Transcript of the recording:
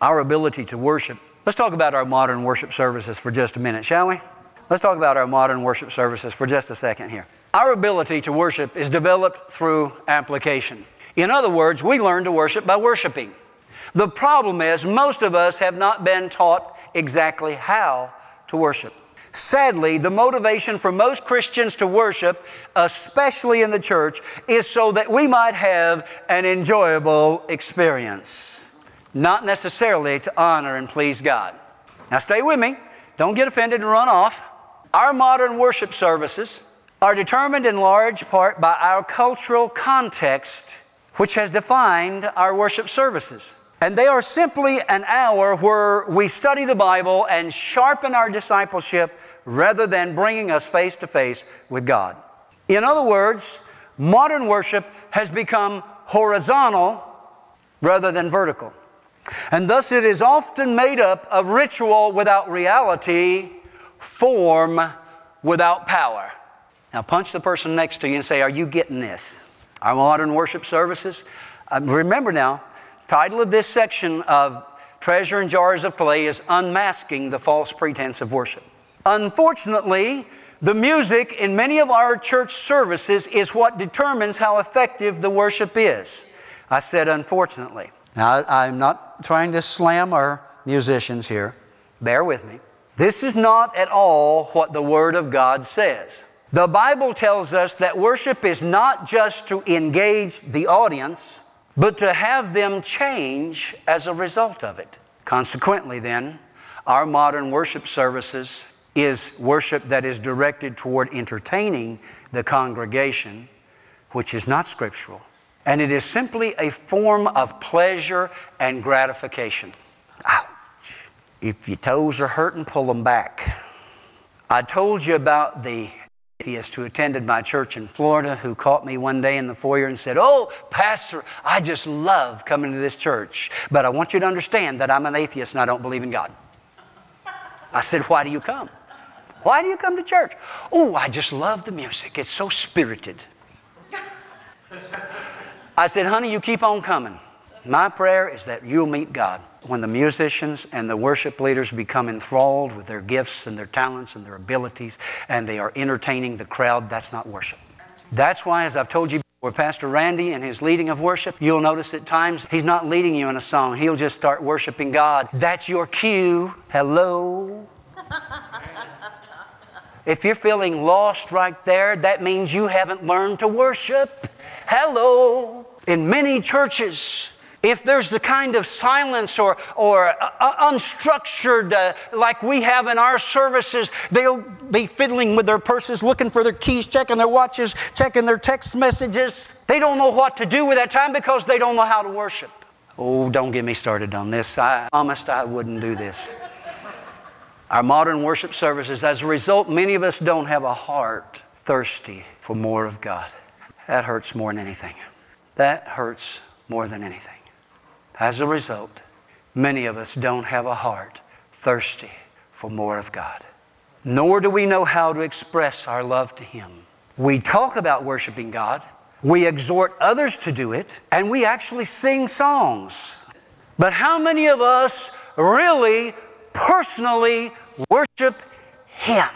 our ability to worship. Let's talk about our modern worship services for just a minute, shall we? Let's talk about our modern worship services for just a second here. Our ability to worship is developed through application. In other words, we learn to worship by worshiping. The problem is, most of us have not been taught exactly how to worship. Sadly, the motivation for most Christians to worship, especially in the church, is so that we might have an enjoyable experience, not necessarily to honor and please God. Now, stay with me. Don't get offended and run off. Our modern worship services are determined in large part by our cultural context, which has defined our worship services. And they are simply an hour where we study the Bible and sharpen our discipleship rather than bringing us face to face with God. In other words, modern worship has become horizontal rather than vertical. And thus it is often made up of ritual without reality, form without power. Now punch the person next to you and say, Are you getting this? Our modern worship services. Uh, remember now, Title of this section of Treasure in Jars of Clay is Unmasking the False Pretense of Worship. Unfortunately, the music in many of our church services is what determines how effective the worship is. I said unfortunately. Now, I'm not trying to slam our musicians here. Bear with me. This is not at all what the Word of God says. The Bible tells us that worship is not just to engage the audience, but to have them change as a result of it. Consequently, then, our modern worship services is worship that is directed toward entertaining the congregation, which is not scriptural. And it is simply a form of pleasure and gratification. Ouch. If your toes are hurting, pull them back. I told you about the atheist who attended my church in Florida who caught me one day in the foyer and said, Oh, Pastor, I just love coming to this church, but I want you to understand that I'm an atheist and I don't believe in God. I said, Why do you come? Why do you come to church? Oh, I just love the music. It's so spirited. I said, Honey, you keep on coming. My prayer is that you'll meet God when the musicians and the worship leaders become enthralled with their gifts and their talents and their abilities and they are entertaining the crowd, that's not worship. That's why, as I've told you before, Pastor Randy and his leading of worship, you'll notice at times he's not leading you in a song. He'll just start worshiping God. That's your cue. Hello. if you're feeling lost right there, that means you haven't learned to worship. Hello. In many churches, if there's the kind of silence or, or uh, unstructured uh, like we have in our services, they'll be fiddling with their purses, looking for their keys, checking their watches, checking their text messages. They don't know what to do with that time because they don't know how to worship. Oh, don't get me started on this. I promised I wouldn't do this. Our modern worship services, as a result, many of us don't have a heart thirsty for more of God. That hurts more than anything. That hurts more than anything. As a result, many of us don't have a heart thirsty for more of God. Nor do we know how to express our love to Him. We talk about worshiping God, we exhort others to do it, and we actually sing songs. But how many of us really personally worship Him?